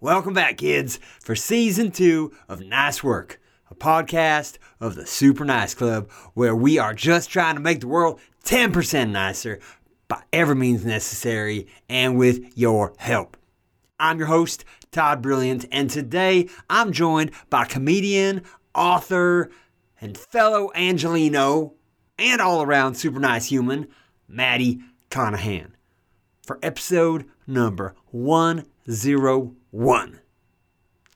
Welcome back, kids, for season two of Nice Work, a podcast of the Super Nice Club, where we are just trying to make the world 10% nicer by every means necessary and with your help. I'm your host, Todd Brilliant, and today I'm joined by comedian, author, and fellow Angelino and all around super nice human, Maddie Conahan, for episode number 101.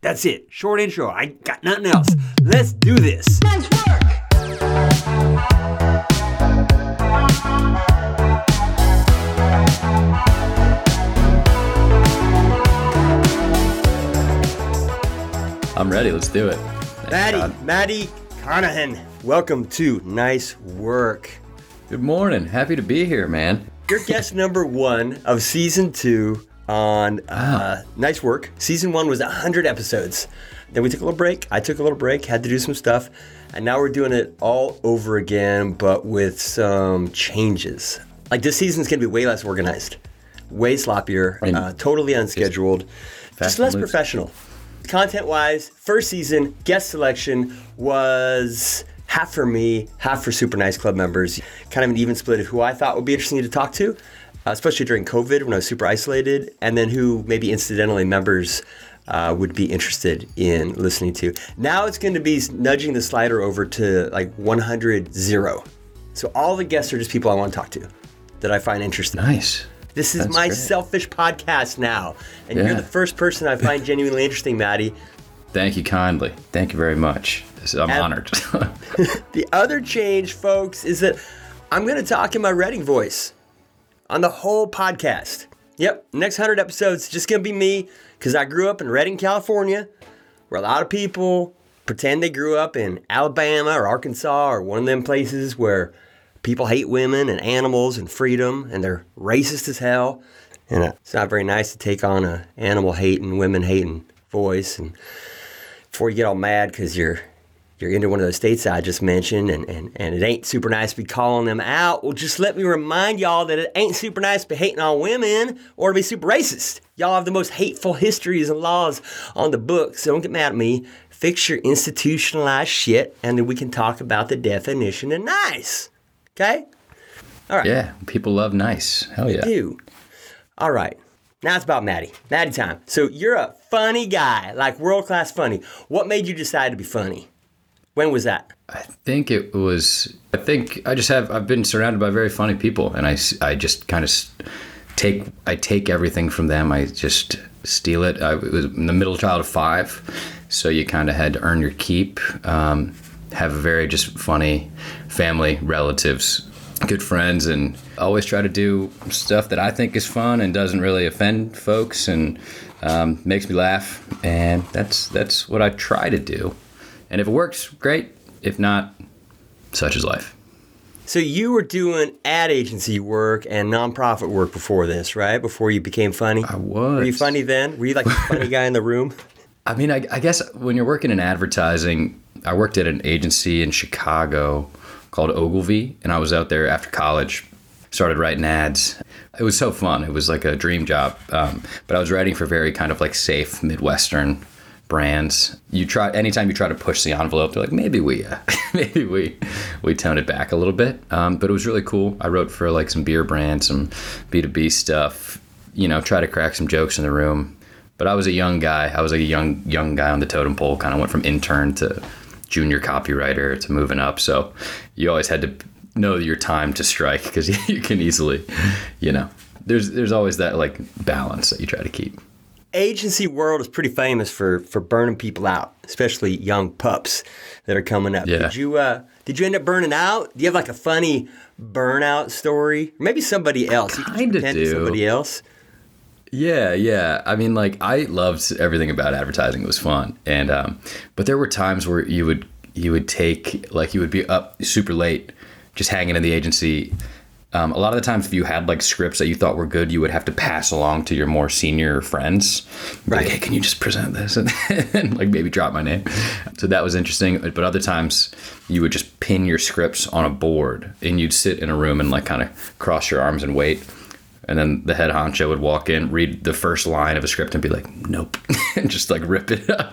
That's it. Short intro. I got nothing else. Let's do this. Nice work. I'm ready. Let's do it. Thanks, Maddie, Todd. Maddie Conahan, welcome to Nice Work. Good morning. Happy to be here, man. You're guest number one of season two on uh, Nice Work. Season one was 100 episodes. Then we took a little break. I took a little break, had to do some stuff. And now we're doing it all over again, but with some changes. Like this season's gonna be way less organized, way sloppier, uh, totally unscheduled, just fast less professional. Content wise, first season guest selection was half for me, half for Super Nice Club members. Kind of an even split of who I thought would be interesting to talk to, uh, especially during COVID when I was super isolated, and then who maybe incidentally members uh, would be interested in listening to. Now it's going to be nudging the slider over to like 100 0. So all the guests are just people I want to talk to that I find interesting. Nice. This is That's my great. selfish podcast now, and you're the first person I find genuinely interesting, Maddie. Thank you kindly. Thank you very much. I'm And- honored. The other change, folks, is that I'm going to talk in my Redding voice on the whole podcast. Yep, next 100 episodes just going to be me because I grew up in Redding, California, where a lot of people pretend they grew up in Alabama or Arkansas or one of them places where people hate women and animals and freedom and they're racist as hell. And uh, it's not very nice to take on a animal hating, women hating voice and before you get all mad because you're you're into one of those states I just mentioned and, and, and it ain't super nice to be calling them out, well, just let me remind y'all that it ain't super nice to be hating on women or to be super racist. Y'all have the most hateful histories and laws on the books, so don't get mad at me. Fix your institutionalized shit, and then we can talk about the definition of nice. Okay? All right. yeah, people love nice. Hell yeah. Dude. All right. Now it's about Maddie. Maddie time. So you're a funny guy, like world class funny. What made you decide to be funny? When was that? I think it was. I think I just have. I've been surrounded by very funny people, and I, I just kind of take. I take everything from them. I just steal it. I was in the middle child of five, so you kind of had to earn your keep. Um, have a very just funny family, relatives, good friends, and always try to do stuff that I think is fun and doesn't really offend folks and um, makes me laugh. And that's that's what I try to do. And if it works, great. If not, such is life. So you were doing ad agency work and nonprofit work before this, right? Before you became funny. I was. Were you funny then? Were you like the funny guy in the room? I mean, I, I guess when you're working in advertising, I worked at an agency in Chicago called Ogilvy, and I was out there after college, started writing ads. It was so fun. It was like a dream job. Um, but I was writing for very kind of like safe Midwestern brands. You try anytime you try to push the envelope, they're like, maybe we, uh, maybe we, we tone it back a little bit. Um, but it was really cool. I wrote for like some beer brands, some B2B stuff. You know, try to crack some jokes in the room. But I was a young guy. I was like a young young guy on the totem pole. Kind of went from intern to junior copywriter to moving up. So you always had to know your time to strike because you can easily, you know, there's there's always that like balance that you try to keep. Agency world is pretty famous for for burning people out, especially young pups that are coming up. Yeah. Did you uh did you end up burning out? Do you have like a funny burnout story? Maybe somebody else. Can just kinda do. Somebody else. Yeah, yeah. I mean, like I loved everything about advertising. It was fun, and um, but there were times where you would you would take like you would be up super late, just hanging in the agency. Um, a lot of the times, if you had like scripts that you thought were good, you would have to pass along to your more senior friends. Be Like, Right. hey, can you just present this and, and like maybe drop my name? So that was interesting. But other times, you would just pin your scripts on a board, and you'd sit in a room and like kind of cross your arms and wait And then the head honcho would walk in, read the first line of a script, and be like, "Nope," and just like rip it up.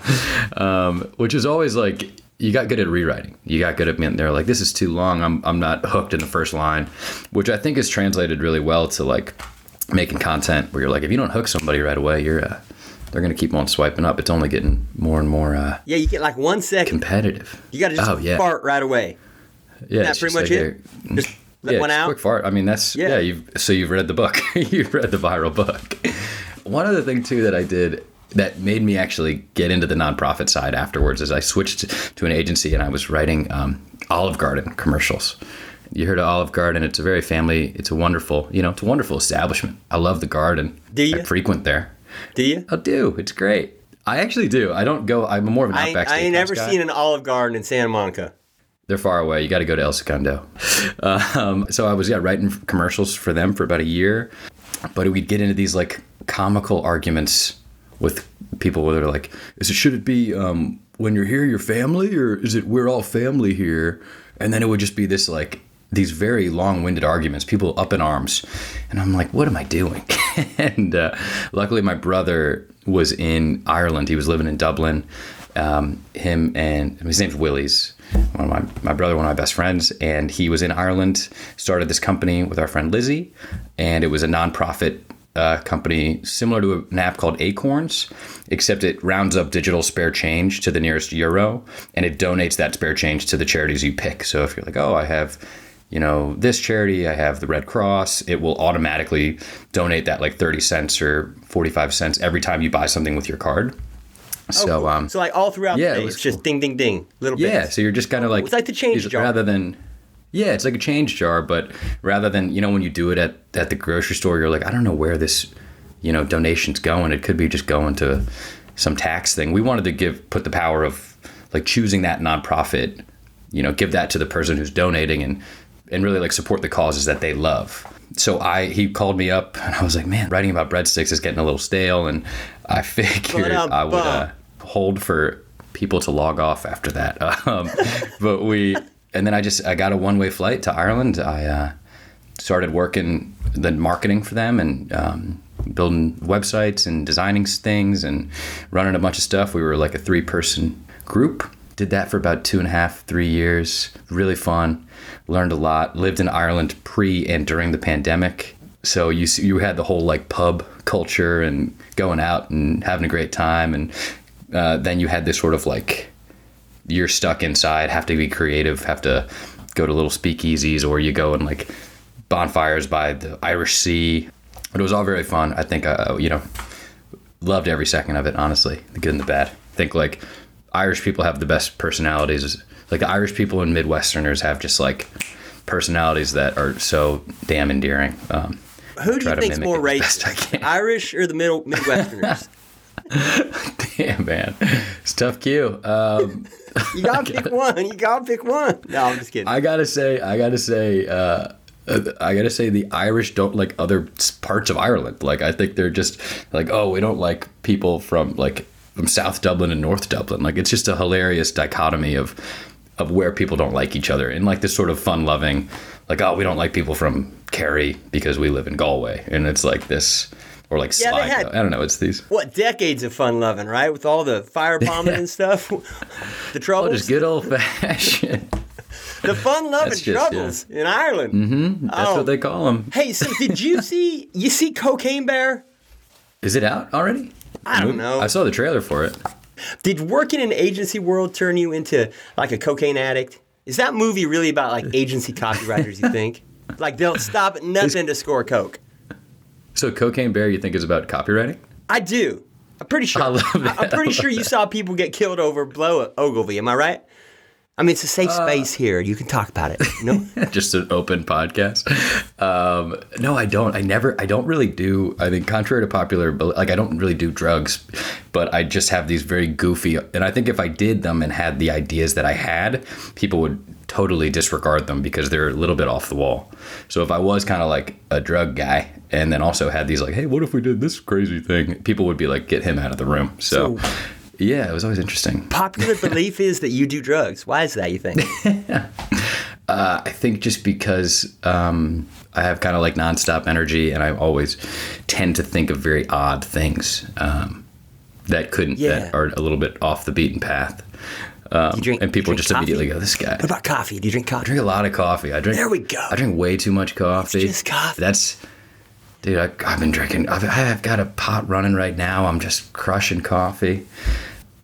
Um, which is always like you got good at rewriting. You got good at being there. Like this is too long. I'm I'm not hooked in the first line, which I think is translated really well to like making content where you're like, if you don't hook somebody right away, you're uh, they're gonna keep on swiping up. It's only getting more and more uh, Yeah, you get like one second. competitive. You got to just oh yeah, fart right away. yeah. That's pretty much like it. a- Just let yeah, one out. quick fart. I mean, that's Yeah. yeah. You've so you've read the book. you've read the viral book. One other thing too that I did that made me actually get into the nonprofit side afterwards is I switched to an agency and I was writing um, Olive Garden commercials. You heard of Olive Garden? It's a very family. It's a wonderful, you know, it's a wonderful establishment. I love the garden. Do you? I frequent there. Do you? I do. It's great. I actually do. I don't go. I'm more of an I, Outback I ain't never guy. seen an Olive Garden in Santa Monica. They're far away. You got to go to El Segundo. Um, so I was yeah writing commercials for them for about a year, but we'd get into these like comical arguments with people where they're like, "Is it should it be um, when you're here, your family, or is it we're all family here?" And then it would just be this like these very long-winded arguments, people up in arms, and I'm like, "What am I doing?" and uh, luckily, my brother was in Ireland. He was living in Dublin. Um, him and his name's Willie's one of my, my brother, one of my best friends, and he was in Ireland, started this company with our friend Lizzie, and it was a nonprofit uh, company similar to an app called Acorns, except it rounds up digital spare change to the nearest euro, and it donates that spare change to the charities you pick. So if you're like, oh, I have, you know, this charity, I have the Red Cross, it will automatically donate that like 30 cents or 45 cents every time you buy something with your card. So, um, So like all throughout yeah, the day, it it's just ding, ding, ding, little yeah, bits. so you're just kind of like It's like the change jar. rather than yeah, it's like a change jar, but rather than you know when you do it at at the grocery store, you're like I don't know where this you know donation's going. It could be just going to some tax thing. We wanted to give put the power of like choosing that nonprofit, you know, give that to the person who's donating and and really like support the causes that they love. So I he called me up and I was like, man, writing about breadsticks is getting a little stale, and I figured I would uh, hold for people to log off after that. Um, but we and then I just I got a one way flight to Ireland. I uh, started working the marketing for them and um, building websites and designing things and running a bunch of stuff. We were like a three person group. Did that for about two and a half, three years. Really fun. Learned a lot. Lived in Ireland pre and during the pandemic. So you you had the whole like pub culture and going out and having a great time, and uh, then you had this sort of like you're stuck inside, have to be creative, have to go to little speakeasies, or you go and like bonfires by the Irish Sea. It was all very fun. I think uh, you know loved every second of it. Honestly, the good and the bad. I think like Irish people have the best personalities. Like the Irish people and Midwesterners have just like personalities that are so damn endearing. Um, Who do you think's more it the best I racist. Irish or the middle Midwesterners? damn man, it's tough cue. Um, You gotta pick one. You gotta pick one. No, I'm just kidding. I gotta say, I gotta say, uh, uh, I gotta say, the Irish don't like other parts of Ireland. Like, I think they're just like, oh, we don't like people from like from South Dublin and North Dublin. Like, it's just a hilarious dichotomy of of where people don't like each other, and like this sort of fun-loving, like, oh, we don't like people from Kerry because we live in Galway, and it's like this, or like Yeah, they had- I don't know. It's these. what decades of fun loving, right? With all the firebombing and stuff. the Oh, troubles. just good old fashioned. the fun loving That's just- yeah. in Ireland. Mm-hmm. That's Oh. what they call them. Hey, so did you see you see Cocaine Bear? Is it out already? I don't know. I saw the trailer for it. Did working in agency world turn you into like a cocaine addict? Is that movie really about like agency copywriters? You think? Like they'll stop at nothing to score coke. So, Cocaine Bear, you think is about copywriting? I do. I'm pretty sure. I love I- that. I'm pretty sure you saw people get killed over blow at Ogilvy. Am I right? I mean, it's a safe Uh, space here. You can talk about it. You know? just an open podcast. Um, no, I don't. I never. I don't really do. I think contrary to popular, like I don't really do drugs, but I just have these very goofy. And I think if I did them and had the ideas that I had, people would totally disregard them because they're a little bit off the wall. So if I was kind of like a drug guy and then also had these like, hey, what if we did this crazy thing? People would be like, get him out of the room. So. So- yeah, it was always interesting. Popular belief is that you do drugs. Why is that? You think? Uh, I think just because um, I have kind of like nonstop energy, and I always tend to think of very odd things um, that couldn't Yeah. that are a little bit off the beaten path. Um, drink- and people just immediately go, "This guy." What about coffee? Do you drink coffee? I drink a lot of coffee. I drink. There we go. I drink way too much coffee. just coffee. That's, dude. I, I've been drinking. I've, I've got a pot running right now. I'm just crushing coffee.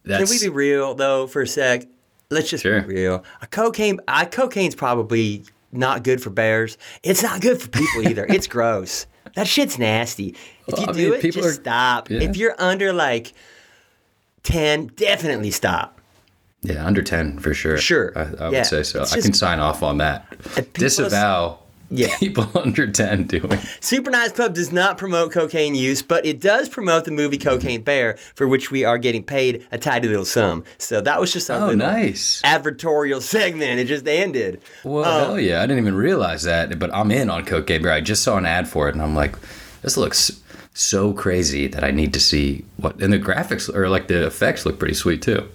Can we be real though for a sec? Let's just Sure. be real. A cocaine, I, cocaine's probably not good for bears. It's not good for people either. it's gross. That shit's nasty. If you Well, do mean, it, just are- stop. yeah. If you're under like ten, definitely stop. Yeah, under ten for sure. Sure. I, I Yeah. would say so. It's I can sign off on that. Disavow. Yeah. people under ten doing. Super Nice Pub does not promote cocaine use, but it does promote the movie Cocaine Bear, for which we are getting paid a tidy little sum. So that was just a Oh, nice. advertorial segment. It just ended. Well, Oh. hell yeah! I didn't even realize that, but I'm in on Cocaine Bear. I just saw an ad for it, and I'm like, this looks so crazy that I need to see what. And the graphics or like the effects look pretty sweet too.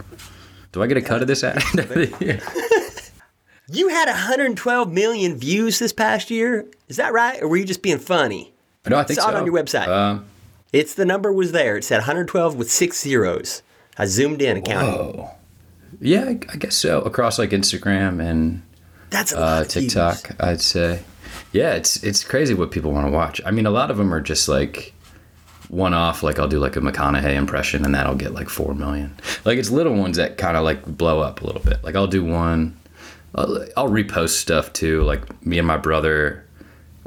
Do I get a cut of this ad? You had 112 million views this past year. Is that right? Or were you just being funny? No, I think Saw so. it on your website. Um, It's the number was there. It said 112 with six zeros. I zoomed in and counted. oh, yeah, I, I guess so. Across like Instagram and That's uh, views. TikTok, I'd say. Yeah, it's it's crazy what people want to watch. I mean, a lot of them are just like one off. Like I'll do like a McConaughey impression, and that'll get like four million. Like it's little ones that kind of like blow up a little bit. Like I'll do one. I'll, I'll repost stuff too. Like me and my brother.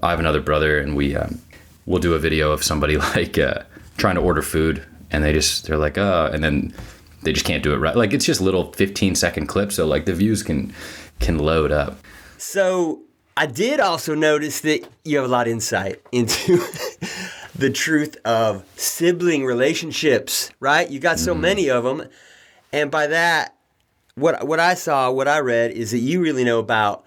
I have another brother, and we um, we'll do a video of somebody like uh, trying to order food, and they just they're like, uh, and then they just can't do it right. Like it's just little 15 second clips, so like the views can can load up. So I did also notice that you have a lot of insight into the truth of sibling relationships, right? You got Mm-hmm. so many of them. And by that, what what I saw, what I read is that you really know about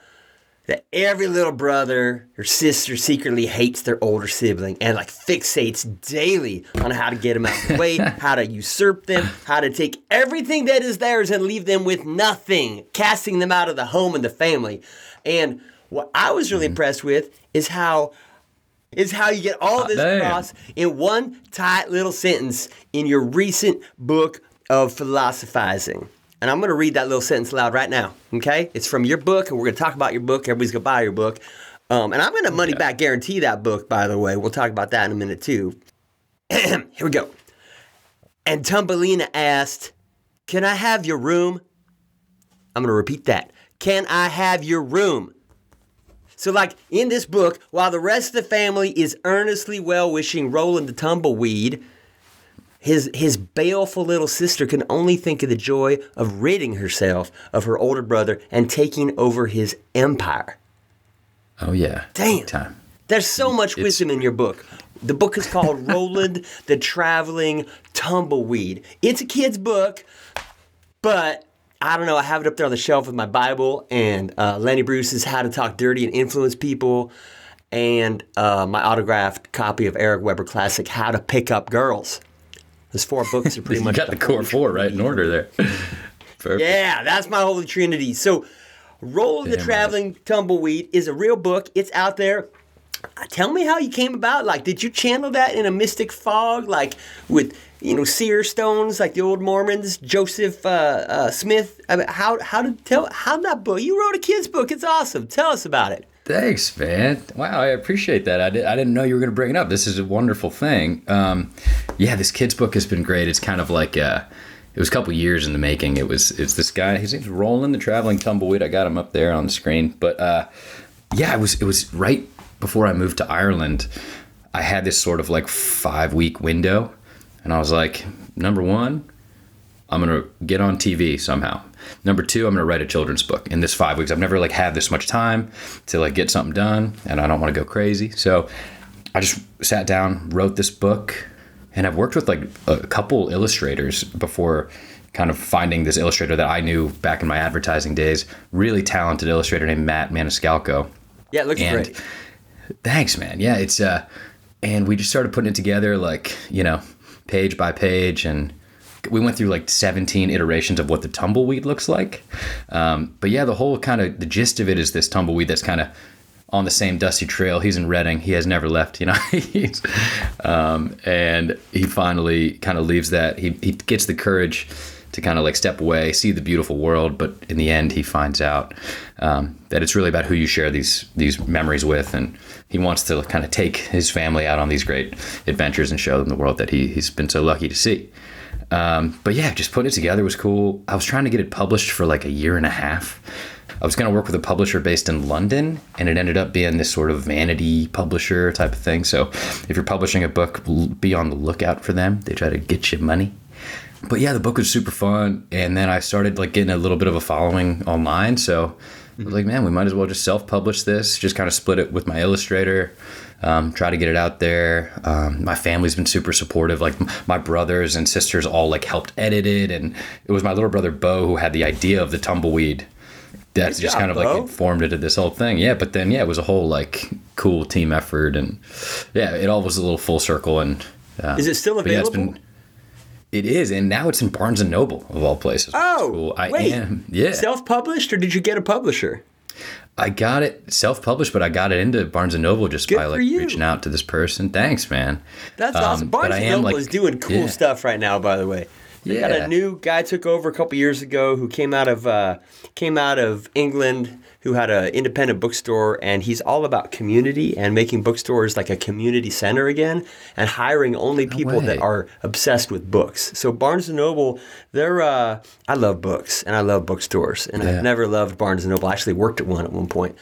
that every little brother or sister secretly hates their older sibling and like fixates daily on how to get them out of the way, how to usurp them, how to take everything that is theirs and leave them with nothing, casting them out of the home and the family. And what I was really impressed with is how is how you get all this damn. across in one tight little sentence in your recent book of philosophizing. And I'm going to read that little sentence loud right now. Okay? It's from your book, and we're going to talk about your book. Everybody's going to buy your book. Um, and I'm going to money back guarantee that book, by the way. We'll talk about that in a minute, too. Here we go. And Tumbelina asked, Can I have your room? I'm going to repeat that. Can I have your room? So, like in this book, while the rest of the family is earnestly well wishing Roland the tumbleweed, his his baleful little sister can only think of the joy of ridding herself of her older brother and taking over his empire. Oh yeah, Damn. Time. There's so much wisdom in your book. The book is called Roland the Traveling Tumbleweed. It's a kid's book, but I don't know. I have it up there on the shelf with my Bible and uh, Lenny Bruce's How to Talk Dirty and Influence People, and uh, my autographed copy of Eric Weber Classic How to Pick Up Girls. Those four books are pretty You much got the core four right in order there. Perfect. yeah, that's my holy trinity. So, Roland the Damn right. Traveling Tumbleweed is a real book. It's out there. Tell me how you came about. Like, did you channel that in a mystic fog, like with you know seer stones, like the old Mormons, Joseph uh, uh, Smith? I mean, how how did tell how that book? You wrote a kid's book. It's awesome. Tell us about it. Thanks, man. Wow, I appreciate that. I, did, I didn't know you were going to bring it up. This is a wonderful thing. Um, yeah, this kid's book has been great. It's kind of like uh, it was a couple years in the making. It was it's this guy. His name's Roland, the traveling tumbleweed. I got him up there on the screen. But uh, yeah, it was it was right before I moved to Ireland. I had this sort of like five week window, and I was like, number one, I'm gonna get on TV somehow. Number two, I'm gonna write a children's book in this five weeks. I've never like had this much time to like get something done, and I don't want to go crazy. So I just sat down, wrote this book, and I've worked with like a couple illustrators before kind of finding this illustrator that I knew back in my advertising days. Really talented illustrator named Matt Maniscalco. Yeah, it looks And great. thanks, man. Yeah, it's uh, and we just started putting it together, like you know, page by page, and we went through like 17 iterations of what the tumbleweed looks like. Um, but yeah, the whole kind of the gist of it is this tumbleweed that's kind of on the same dusty trail. He's in Reading. He has never left, you know. Um, and he finally kind of leaves that. He, he gets the courage to kind of like step away, see the beautiful world. But in the end, he finds out um, that it's really about who you share these these memories with, and he wants to kind of take his family out on these great adventures and show them the world that he he's been so lucky to see. Um, but yeah, just putting it together was cool. I was trying to get it published for like a year and a half. I was going to work with a publisher based in London, and it ended up being this sort of vanity publisher type of thing. So, if you're publishing a book, be on the lookout for them. They try to get you money. But yeah, the book was super fun, and then I started like getting a little bit of a following online. So I was like, man, we might as well just self-publish this. Just kind of split it with my illustrator. Um, try to get it out there. Um, my family's been super supportive. Like my brothers and sisters all like helped edit it, and it was my little brother Bo who had the idea of the tumbleweed that's just job, kind of like Bo. informed into this whole thing. Yeah, but then yeah, it was a whole like cool team effort, and yeah, it all was a little full circle. And uh, Is it still yeah, available? been- it is, and now it's in Barnes and Noble of all places. Oh, cool. I wait. am. Yeah, Self-published, or did you get a publisher? I got it self-published, but I got it into Barnes and Noble just Good by like you. reaching out to this person. Thanks, man. That's Um, awesome. Barnes and Noble like- is doing cool yeah. stuff right now. By the way, they got a new guy took over a couple years ago who came out of uh, came out of England, who had an independent bookstore, and he's all about community and making bookstores like a community center again, and hiring only people that are obsessed with books. So Barnes and Noble, they're uh, I love books and I love bookstores, and Yeah. I've never loved Barnes and Noble. I actually worked at one at one point.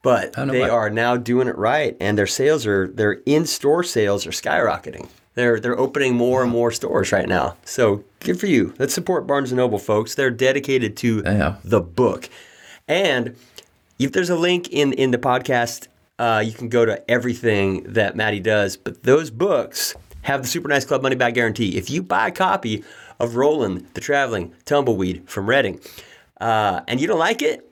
But they are now doing it right, and their sales are their in-store sales are skyrocketing. They're they're opening more and more stores right now. So good for you. Let's support Barnes and Noble, folks. They're dedicated to Yeah. the book, and if there's a link in in the podcast, uh, you can go to everything that Maddie does. But those books have the Super Nice Club money back guarantee. If you buy a copy of Roland the Traveling Tumbleweed from Reading, uh, and you don't like it,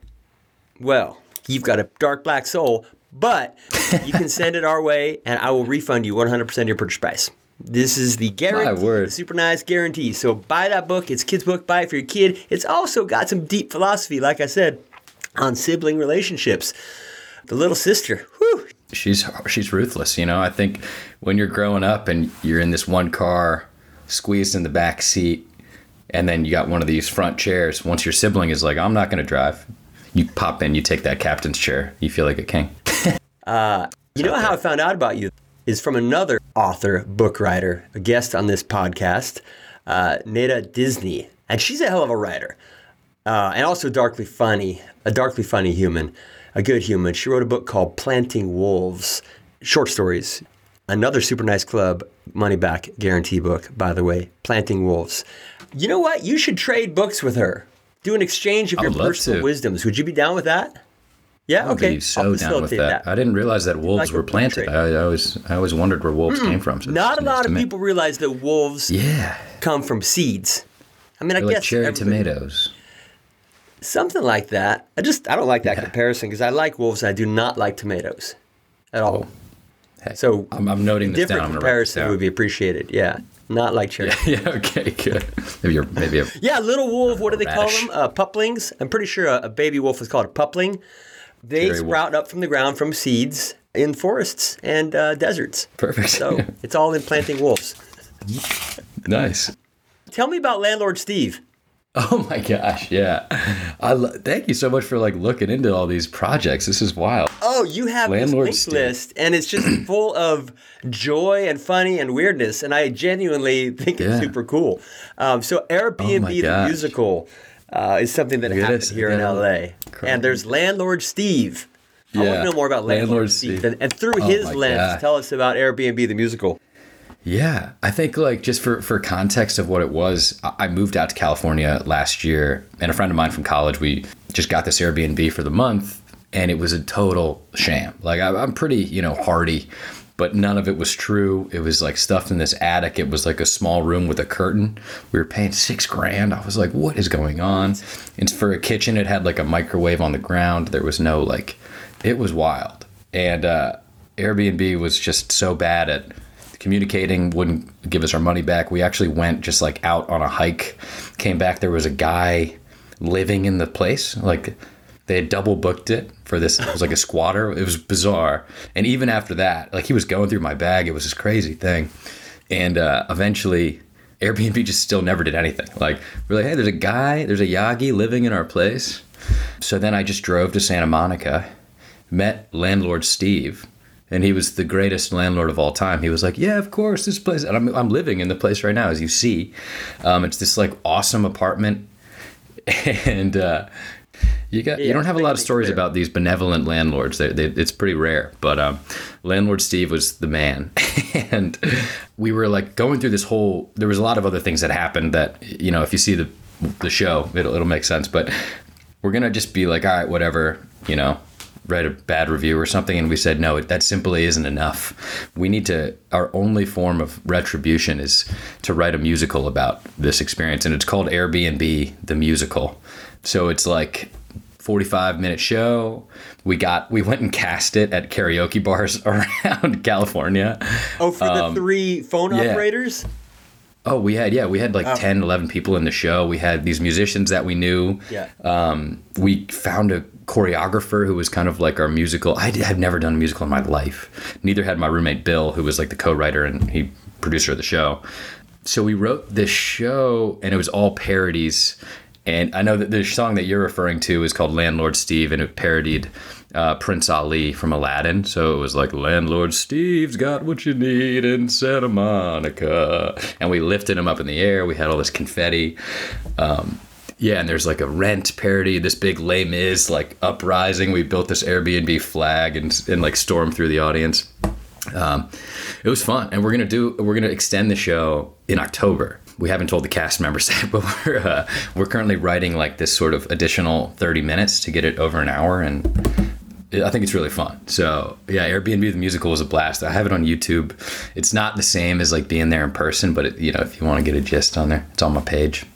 well, you've got a dark black soul, but you can send it our way and I will refund you 100% of your purchase price. This is the guarantee, super nice guarantee. So buy that book. It's a kid's book. Buy it for your kid. It's also got some deep philosophy, like I said, on sibling relationships. The little sister, whew, she's she's ruthless. You know, I think when you're growing up and you're in this one car, squeezed in the back seat, and then you got one of these front chairs. Once your sibling is like, "I'm not going to drive," you pop in, you take that captain's chair. You feel like a king. Uh, you know how I found out about you is from another author, book writer, a guest on this podcast, uh, Nada Disney, and she's a hell of a writer, uh, and also darkly funny, a darkly funny human, a good human. She wrote a book called Planting Wolves, short stories. Another super nice club money back guarantee book, by the way, Planting Wolves. You know what? You should trade books with her. Do an exchange of I your personal to. wisdoms. Would you be down with that? Yeah. I'd okay. be so down with facilitate that. I didn't realize that wolves like were planted. I, I always I always wondered where wolves came from. so Not a lot of people realize that wolves Yeah, come from seeds. I mean, I they're like guess cherry everybody- tomatoes. something like that. I just I don't like that comparison because I like wolves and I do not like tomatoes at all. Hey, So I'm, I'm noting this different down. I'm gonna write this comparison down. would be appreciated. Yeah, not like cherry. Yeah, okay, good. Maybe you're maybe a, Yeah, little wolf. What do they call them? Uh, puplings. I'm pretty sure a, a baby wolf is called a pupling. They sprout up from the ground from seeds in forests and uh, deserts. perfect. So it's all in planting wolves. nice. Tell me about landlord Steve. Oh my gosh, yeah. I lo- thank you so much for like looking into all these projects. This is wild. Oh, you have Landlord this list, and it's just full of joy and funny and weirdness, and I genuinely think Yeah. it's super cool. Um, so Airbnb Oh the musical uh, is something that Look happened this. here in LA, cry. and there's Landlord Steve. Yeah. I want to know more about Landlord, Landlord Steve, Steve. And, and through Oh his lens, gosh. tell us about Airbnb the musical. Yeah, I think like just for for context of what it was, I I moved out to California last year, and a friend of mine from college, we just got this Airbnb for the month, and it was a total sham. Like I'm pretty, you know, hardy, but none of it was true. It was like stuffed in this attic. It was like a small room with a curtain. We were paying six grand. I was like, what is going on? And for a kitchen, it had like a microwave on the ground. There was no like, it was wild. And uh, Airbnb was just so bad at communicating, wouldn't give us our money back. We actually went just like out on a hike, came back. There was a guy living in the place. Like they had double booked it for this. It was like a squatter. It was bizarre. And even after that, like he was going through my bag. It was this crazy thing. And uh, eventually, Airbnb just still never did anything. Like we're like, hey, there's a guy, there's a Yagi living in our place. So then I just drove to Santa Monica, met landlord Steve, and he was the greatest landlord of all time. He was like, "Yeah, of course, this place." And I'm, I'm living in the place right now, as you see. Um, it's this like awesome apartment, and uh, you got you don't have a lot of stories about these benevolent landlords. They, they, it's pretty rare, but um, landlord Steve was the man, and we were like going through this whole. There was a lot of other things that happened that you know if you see the the show, it'll it'll make sense. But we're gonna just be like, all right, whatever, you know, write a bad review or something. And we said, no, that simply isn't enough. We need to, our only form of retribution is to write a musical about this experience. And it's called Airbnb, the musical. So it's like, 45 minute show. We got we went and cast it at karaoke bars around California. Oh, for the three phone Um, yeah. operators? Oh, we had yeah, we had Oh. like 10, 11 people in the show. We had these musicians that we knew. Yeah. Um, we found a choreographer who was kind of like our musical. I had never done a musical in my life. Neither had my roommate Bill, who was like the co-writer and he producer of the show. So we wrote this show, and it was all parodies. And I know that the song that you're referring to is called Landlord Steve, and it parodied uh, Prince Ali from Aladdin. So it was like Landlord Steve's got what you need in Santa Monica, and we lifted him up in the air. We had all this confetti. Um, yeah, and there's like a Rent parody, this big Les Mis like uprising. We built this Airbnb flag and and like stormed through the audience. Um, it was fun, and we're gonna do we're gonna extend the show in October. We haven't told the cast members that, but we're uh, we're currently writing like this sort of additional thirty minutes to get it over an hour, and I think it's really fun. So yeah, Airbnb the musical was a blast. I have it on YouTube. It's not the same as like being there in person, but it, you know if you want to get a gist on there, it's on my page.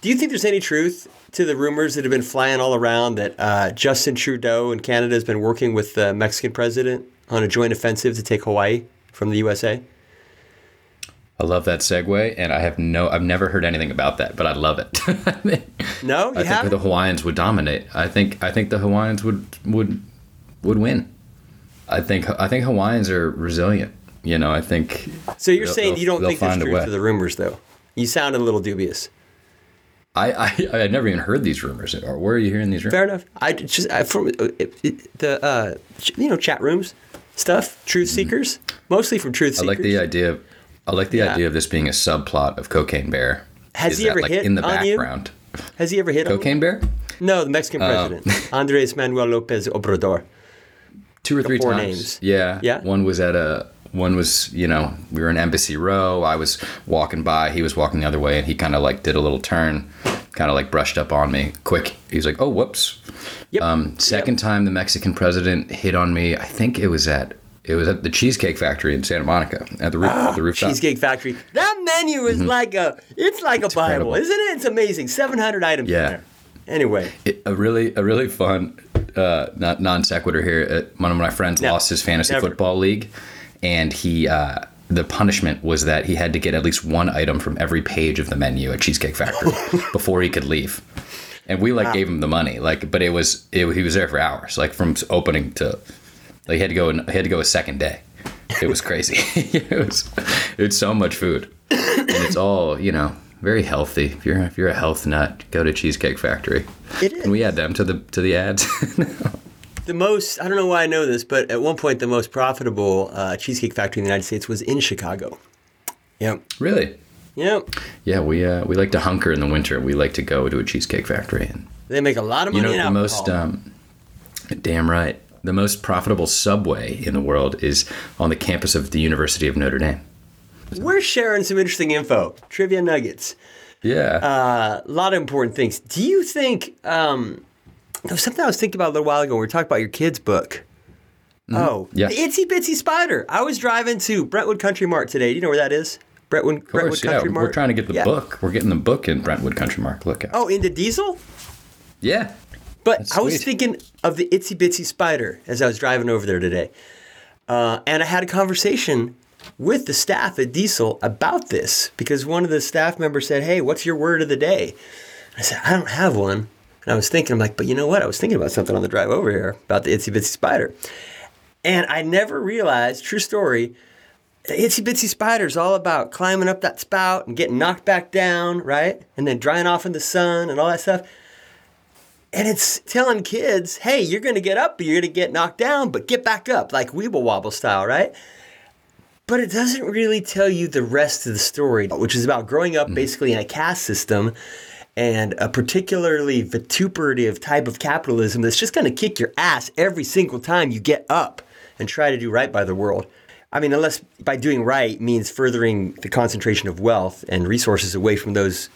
Do you think there's any truth to the rumors that have been flying all around that uh, Justin Trudeau in Canada has been working with the Mexican president on a joint offensive to take Hawaii from the USA? I love that segue, and I have no, I've never heard anything about that, but I love it. No, you I think haven't. the Hawaiians would dominate. I think, I think the Hawaiians would would would win. I think, I think Hawaiians are resilient. You know, I think. so you're saying you don't think there's truth to the rumors, though? You sound a little dubious. I, I, I had never even heard these rumors. Or where are you hearing these rumors? Fair enough. I just I, from uh, it, it, the uh, you know chat rooms stuff, truth seekers, mostly from truth Mm-hmm. I like the idea. Of, I like the Yeah. idea of this being a subplot of Cocaine Bear. Has Is he that, ever like, hit in the on you? background? Has he ever hit? Cocaine Bear? No, the Mexican president, Andres Manuel Lopez Obrador. two or three four times. names. Yeah. Yeah? One was at a one was, you know, we were in Embassy Row. I was walking by, he was walking the other way and he kind of like did a little turn, kind of like brushed up on me quick. He was like, "Oh, whoops." Yep. Um second time the Mexican president hit on me, I think it was at it was at the Cheesecake Factory in Santa Monica at the roof, at the rooftop. Cheesecake Factory. That menu is like a it's like a Bible, Mm-hmm. incredible. isn't it? It's amazing. Seven hundred items Yeah. in there. Anyway, It- a really a really fun uh, not non sequitur here. Uh, one of my friends No, lost his fantasy never. football league, and he uh, the punishment was that he had to get at least one item from every page of the menu at Cheesecake Factory before he could leave. And we like gave him the money, like, but it was it, he was there for hours, like from opening to like he had to go he had to go a second day. It was crazy. it was it's so much food, and it's all you know very healthy. If you're if you're a health nut, go to Cheesecake Factory. It is. Can we add them to the to the ads? the most I don't know why I know this, but at one point the most profitable uh, Cheesecake Factory in the United States was in Chicago. Yeah. really? Yep. Yeah, we uh, we like to hunker in the winter. We like to go to a Cheesecake Factory, and They make a lot of money. you know in the alcohol. most. Um, damn right. The most profitable subway in the world is on the campus of the University of Notre Dame. We're sharing some interesting info, trivia nuggets. Yeah. Uh, a lot of important things. Do you think um, there was something I was thinking about a little while ago? when We were talking about your kids' book. Oh, Mm-hmm. Yeah. the Itsy Bitsy Spider. I was driving to Brentwood Country Mart today. Do you know where that is? Brentwood, of Brentwood course, yeah. Country Mart. We're trying to get the Yeah. book. We're getting the book in Brentwood Country Mart. Look out. Oh, into Diesel. Yeah. But That's I was sweet. thinking of the Itsy Bitsy Spider as I was driving over there today, uh, and I had a conversation with the staff at Diesel about this because one of the staff members said, Hey, what's your word of the day? I said, I don't have one. And I was thinking, I'm like, but you know what? I was thinking about something on the drive over here about the itsy bitsy spider. And I never realized, true story, the itsy bitsy spider is all about climbing up that spout and getting knocked back down, right? And then drying off in the sun and all that stuff. And it's telling kids, hey, you're going to get up, but you're going to get knocked down, but get back up, like Weeble Wobble style, right? But it doesn't really tell you the rest of the story, which is about growing up mm-hmm. basically in a caste system and a particularly vituperative type of capitalism that's just going to kick your ass every single time you get up and try to do right by the world. I mean, unless by doing right means furthering the concentration of wealth and resources away from those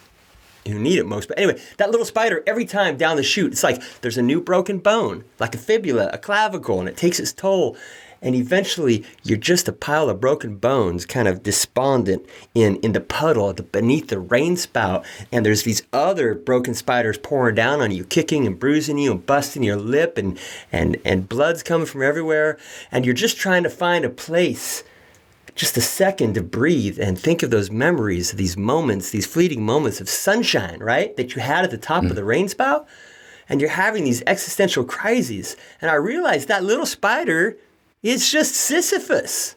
who need it most. But anyway, that little spider, every time down the chute, it's like there's a new broken bone, like a fibula, a clavicle, and it takes its toll. And eventually, you're just a pile of broken bones, kind of despondent in, in the puddle the, beneath the rain spout. And there's these other broken spiders pouring down on you, kicking and bruising you and busting your lip, and, and, and blood's coming from everywhere. And you're just trying to find a place just a second to breathe and think of those memories, these moments, these fleeting moments of sunshine, right? That you had at the top of mm. the rain spout. And you're having these existential crises. And I realized that little spider is just Sisyphus.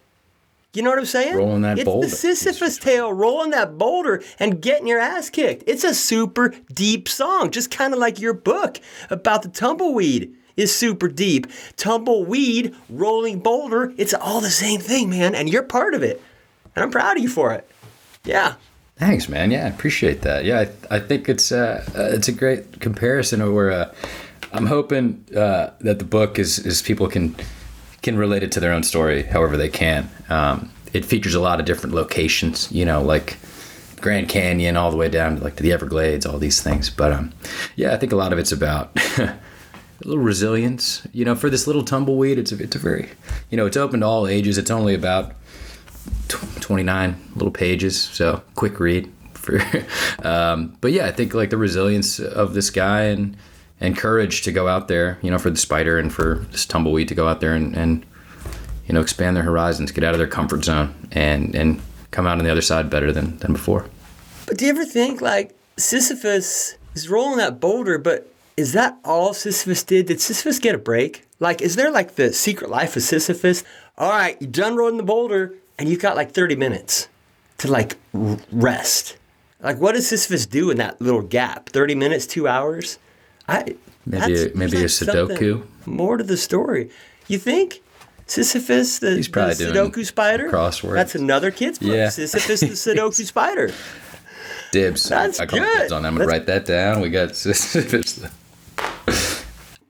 You know what I'm saying? Rolling that it's boulder. the Sisyphus tale, rolling that boulder and getting your ass kicked. It's a super deep song, just kind of like your book about the tumbleweed is super deep. Tumbleweed, rolling boulder, it's all the same thing, man. And you're part of it. And I'm proud of you for it. Yeah. Thanks, man. Yeah, I appreciate that. Yeah, I, I think it's uh, uh, it's a great comparison. Where uh, I'm hoping uh, that the book is is people can can relate it to their own story, however they can. Um, it features a lot of different locations, you know, like Grand Canyon, all the way down to like to the Everglades, all these things. But um, yeah, I think a lot of it's about a little resilience. You know, for this little tumbleweed, it's a, it's a very, you know, it's open to all ages. It's only about tw- 29 little pages, so quick read. For, um, but yeah, I think like the resilience of this guy and and courage to go out there, you know, for the spider and for this tumbleweed to go out there and, and you know expand their horizons, get out of their comfort zone, and and come out on the other side better than than before. But do you ever think like Sisyphus is rolling that boulder, but is that all Sisyphus did? Did Sisyphus get a break? Like, is there like the secret life of Sisyphus? All right, you're done rolling the boulder, and you've got like 30 minutes to like rest. Like, what does Sisyphus do in that little gap? 30 minutes, two hours? I Maybe a- maybe a Sudoku? More to the story. You think? Sisyphus, the, He's probably the Sudoku spider? crosswords. That's another kid's book. Yeah. Sisyphus, the Sudoku spider. Dibs. That's I call good. dibs on that. I'm gonna write that down. We got Sisyphus.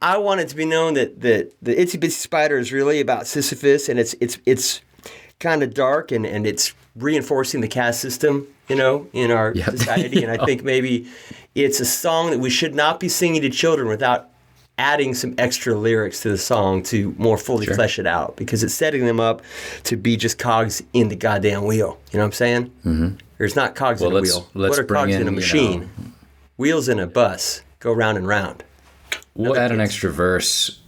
I want it to be known that that the Itsy Bitsy Spider is really about Sisyphus, and it's it's it's kind of dark, and and it's reinforcing the caste system, you know, in our Yep. society. And I think maybe it's a song that we should not be singing to children without adding some extra lyrics to the song to more fully Sure. flesh it out, because it's setting them up to be just cogs in the goddamn wheel. You know what I'm saying? Mm-hmm. There's not cogs Well, in a let's- wheel. let's what are bring cogs in, in, a machine? know- Wheels in a bus go round and round. We'll add an extra verse.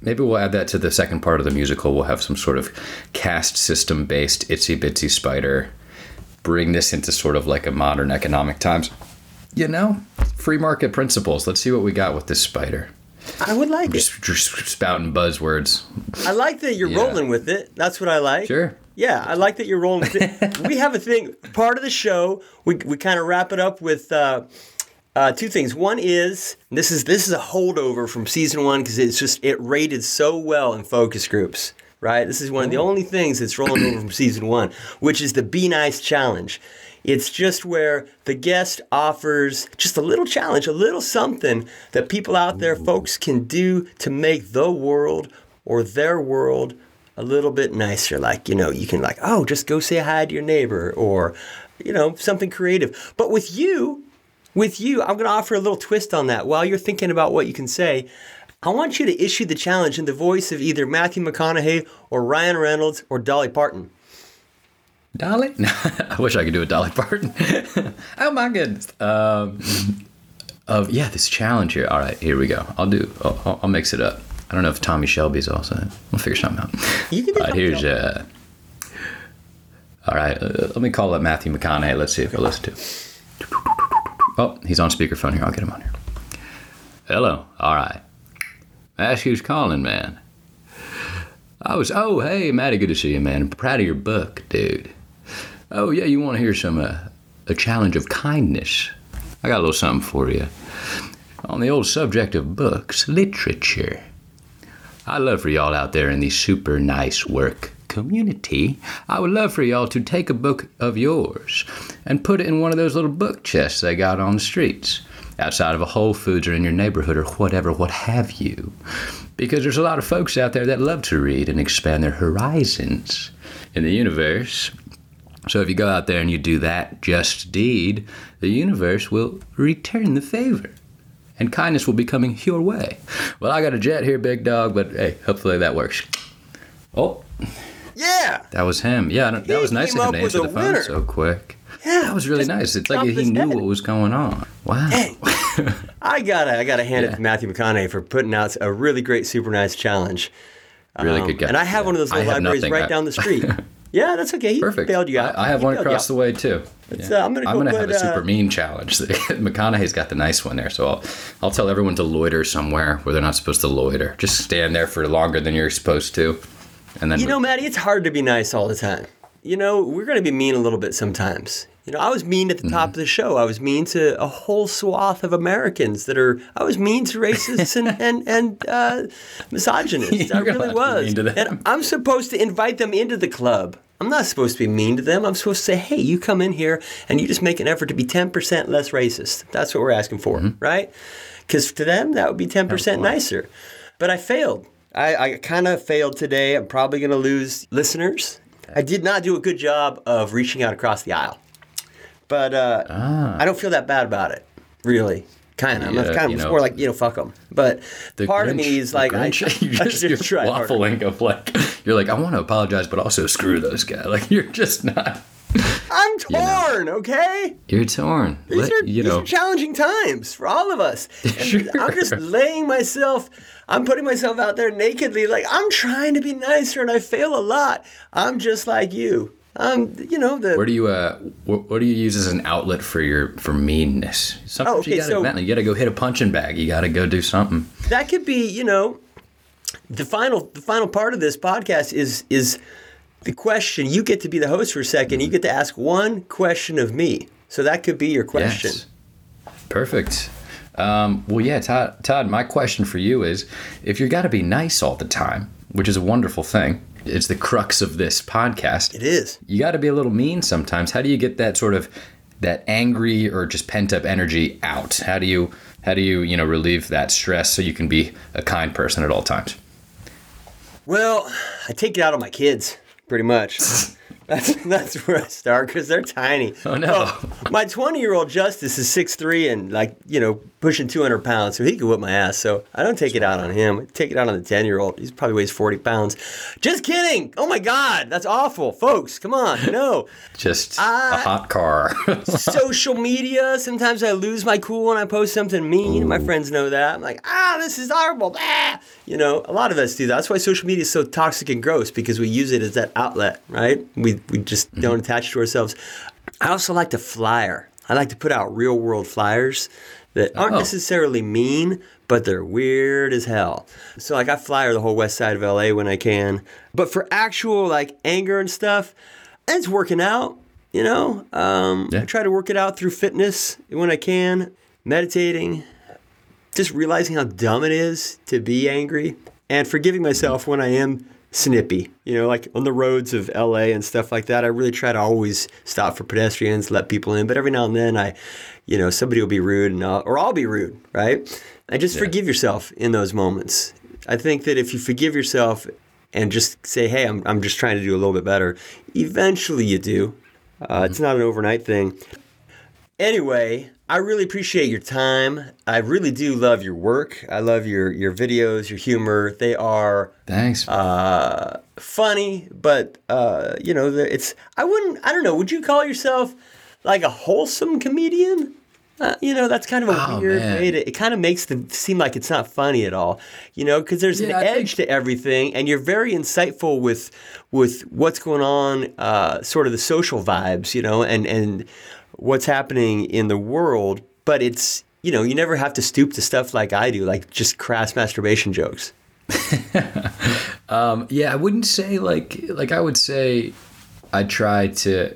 Maybe we'll add that to the second part of the musical. We'll have some sort of caste system based itsy bitsy spider. Bring this into sort of like a modern economic times. You know, free market principles. Let's see what we got with this spider. I would like it. Just, just spouting buzzwords. I like that you're Yeah. rolling with it. That's what I like. Sure. Yeah, I like that you're rolling with it. we have a thing, part of the show, we, we kind of wrap it up with uh, uh, two things. One is this is this is a holdover from season one because it's just it rated so well in focus groups. Right, this is one of the only things that's rolling over from season one, which is the Be Nice challenge. It's just where the guest offers just a little challenge, a little something that people out there, folks, can do to make the world or their world a little bit nicer. Like, you know, you can, like, oh, just go say hi to your neighbor or, you know, something creative. But with you, with you, I'm going to offer a little twist on that. While you're thinking about what you can say, I want you to issue the challenge in the voice of either Matthew McConaughey or Ryan Reynolds or Dolly Parton. Dolly? I wish I could do a Dolly Parton. oh my goodness. Um, of yeah, this challenge here. All right, here we go. I'll do. I'll, I'll- I'll mix it up. I don't know if Tommy Shelby's also. We'll figure something out. You can do all right, here's uh, all right, uh, let me call up Matthew McConaughey. Let's see if he'll listen to. Oh, he's on speakerphone here. I'll get him on here. Hello. All right. Ask who's calling, man. I was. Oh, hey, Matty. Good to see you, man. I'm proud of your book, dude. Oh yeah, you want to hear some uh, a challenge of kindness? I got a little something for you on the old subject of books, literature. I love for y'all out there in the super nice work community. I would love for y'all to take a book of yours and put it in one of those little book chests they got on the streets, outside of a Whole Foods or in your neighborhood or whatever, what have you. Because there's a lot of folks out there that love to read and expand their horizons in the universe. So if you go out there and you do that just deed, the universe will return the favor and kindness will be coming your way. Well, I got a jet here, big dog, but hey, hopefully that works. Oh, Yeah. that was him. Yeah, that He was nice of him to answer the phone winner. so quick. Yeah. That was really nice. It's like he knew head. what was going on. Wow. Hey, I gotta, I gotta hand it to Matthew McConaughey for putting out a really great, super nice challenge. Really Um, good guy. And I have Yeah. one of those little libraries nothing. right I- down the street. yeah, that's okay. He Perfect. bailed you out. I, I have He one across the way too. It's, uh, I'm gonna go have put, a super uh, mean challenge. McConaughey's got the nice one there, so I'll I'll tell everyone to loiter somewhere where they're not supposed to loiter. Just stand there for longer than you're supposed to, and then You know, Maddie, it's hard to be nice all the time. You know, we're going to be mean a little bit sometimes. You know, I was mean at the Mm-hmm. top of the show. I was mean to a whole swath of Americans that are. I was mean to racists and and and uh, misogynists. I really was. And I'm supposed to invite them into the club. I'm not supposed to be mean to them. I'm supposed to say, "Hey, you come in here and you just make an effort to be 10% less racist." That's what we're asking for, Mm-hmm. right? Because to them, that would be 10% nicer. But I failed. I, I kind of failed today. I'm probably going to lose listeners. I did not do a good job of reaching out across the aisle. But uh, I don't feel that bad about it, really. Kind of. I'm Yeah, kind of it's know, more like, you know, fuck them. But The part of me is like, I, Grinch, you I just, you're try harder. waffling of like you're like I want to apologize, but also screw those guys. Like you're just not. I'm torn, okay? You're torn. These Let- are, you these know. are challenging times for all of us. Sure. I'm just laying myself, I'm putting myself out there nakedly, like I'm trying to be nicer and I fail a lot. I'm just like you. I'm, you know, the. Where do you uh what, what do you use as an outlet for your for meanness? Sometimes Oh, okay, you gotta so- you gotta go hit a punching bag. You gotta go do something. that could be you know the final the final part of this podcast is is the question you get to be the host for a 2nd you get to ask one question of me so that could be your question Yes. Perfect. Um, well, yeah, Todd, Todd, my question for you is if you're got to be nice all the time, which is a wonderful thing, it's the crux of this podcast. it is You got to be a little mean sometimes. How do you get that sort of that angry or just pent up energy out? How do you how do you, you know, relieve that stress so you can be a kind person at all times? well i take it out on my kids pretty much that's, that's where i start because they're tiny Oh, no. Well, my 20 year old justice is six three and like you know pushing 200 pounds so he could whip my ass. So i don't take it out on him. I take it out on the 10 year old he probably weighs 40 pounds. Just kidding! Oh my god that's awful folks come on no. Just a I- hot car. social media sometimes i lose my cool when i post something mean my friends know that. I'm like ah this is horrible ah! you know a lot of us do that. That's why social media is so toxic and gross because we use it as that outlet right? We, we just don't attach to ourselves. I also like to flyer. I like to put out real world flyers that aren't Oh. necessarily mean but they're weird as hell so like i flyer the whole west side of la when i can but for actual like anger and stuff it's working out you know um, Yeah. i try to work it out through fitness when i can meditating just realizing how dumb it is to be angry and forgiving myself when i am snippy you know like on the roads of la and stuff like that i really try to always stop for pedestrians let people in but every now and then i you know somebody will be rude and I'll, or i'll be rude right? And just forgive yourself in those moments. I think that if you forgive yourself and just say hey i'm, I'm just trying to do a little bit better eventually you do. Uh, it's not an overnight thing Anyway, I really appreciate your time. I really do love your work. I love your your videos, your humor. They are Thanks. uh, funny, but uh, you know, it's I wouldn't. I don't know. Would you call yourself like a wholesome comedian? Uh, you know, that's kind of a Oh, weird man. way to. It kind of makes them seem like it's not funny at all. You know, because there's Yeah, an I edge to everything, and you're very insightful with with what's going on, uh, sort of the social vibes. You know, and and what's happening in the world. But it's you know, you never have to stoop to stuff like I do, like just crass masturbation jokes. Yeah, I wouldn't say like like I would say I try to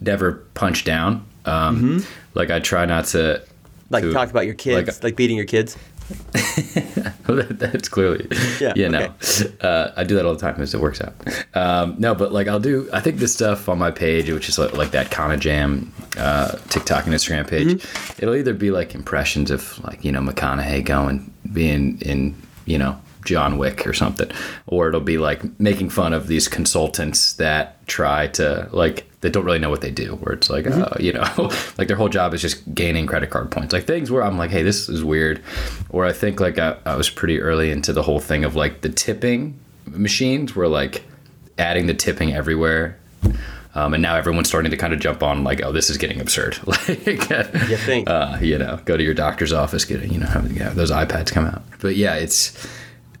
never punch down. Um, Like I try not to Like to- talk about your kids, like- like, beating your kids. That's clearly, Yeah, yeah, no. Uh, I do that all the time because it works out. Um, no, but like I'll do, I think the stuff on my page, which is like, like that Kana Jam uh, TikTok and Instagram page, Mm-hmm. it'll either be like impressions of like, you know, McConaughey going, being in, you know, John Wick or something, or it'll be like making fun of these consultants that try to like, that don't really know what they do, where it's like, Mm-hmm. oh, you know, like their whole job is just gaining credit card points. Like things where I'm like, hey, this is weird. Or I think like I, I was pretty early into the whole thing of like the tipping machines were like adding the tipping everywhere. Um, and now everyone's starting to kind of jump on like, oh, this is getting absurd. like, You think? uh, you know, go to your doctor's office, get you know, have, have those iPads come out. But yeah, it's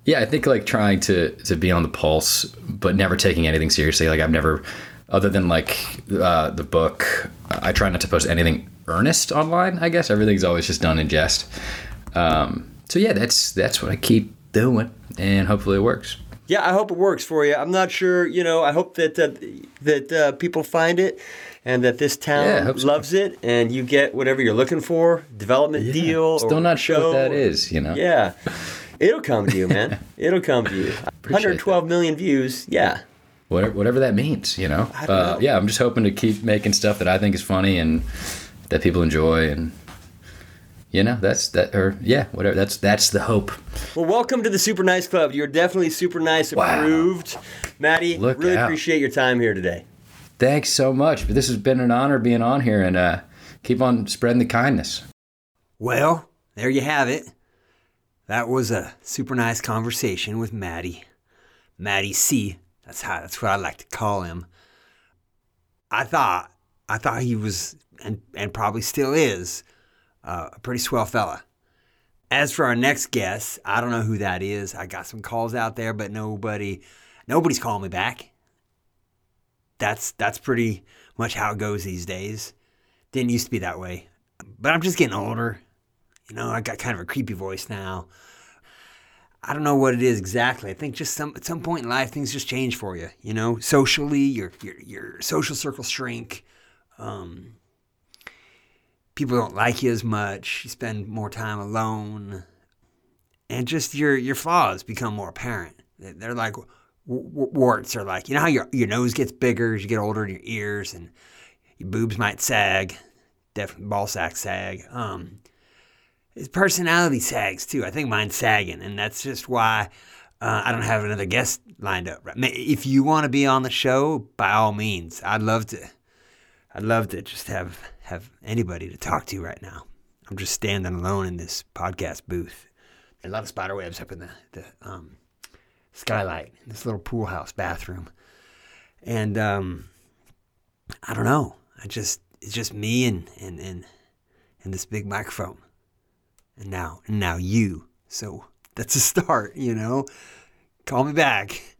yeah, I think like trying to to be on the pulse, but never taking anything seriously. Like I've never, other than like uh, the book, I try not to post anything earnest online. I guess everything's always just done in jest. Um, so yeah, that's that's what I keep doing, and hopefully it works. Yeah, I hope it works for you. I'm not sure, you know. I hope that uh, that uh, people find it, and that this town Yeah, so. loves it, and you get whatever you're looking for, development deal. Still not sure what that is, you know. Yeah, it'll come to you, man. it'll come to you. 112 million views. Yeah, whatever, whatever that means, you know. Uh, know. yeah, I'm just hoping to keep making stuff that I think is funny and that people enjoy, and you know, that's that, or yeah, whatever. That's that's the hope. Well, welcome to the Super Nice Club. You're definitely super nice Wow. approved, Maddie. Look really out. appreciate your time here today. Thanks so much. but This has been an honor being on here, and uh, keep on spreading the kindness. Well, there you have it. That was a super nice conversation with Maddie. Maddie C. That's how that's what I like to call him. I thought I thought he was and and probably still is uh, a pretty swell fella. As for our next guest, I don't know who that is. I got some calls out there, but nobody nobody's calling me back. That's that's pretty much how it goes these days. Didn't used to be that way. But I'm just getting older. You know, I got kind of a creepy voice now. I don't know what it is exactly. I think just some at some point in life things just change for you. You know, socially, your your your social circles shrink. Um, people don't like you as much. You spend more time alone, and just your your flaws become more apparent. They- They're like w- w- warts are like you know how your your nose gets bigger as you get older, and your ears and your boobs might sag. Definitely ball sack sag. Um, his personality sags too. I think mine's sagging, and that's just why uh, I don't have another guest lined up. If you want to be on the show, by all means, I'd love to. I'd love to just have have anybody to talk to right now. I'm just standing alone in this podcast booth. A lot of spider webs up in the, the um, skylight in this little pool house bathroom, and um, I don't know. I just it's just me and and and and this big microphone and now and now you. So that's a start you know? Call me back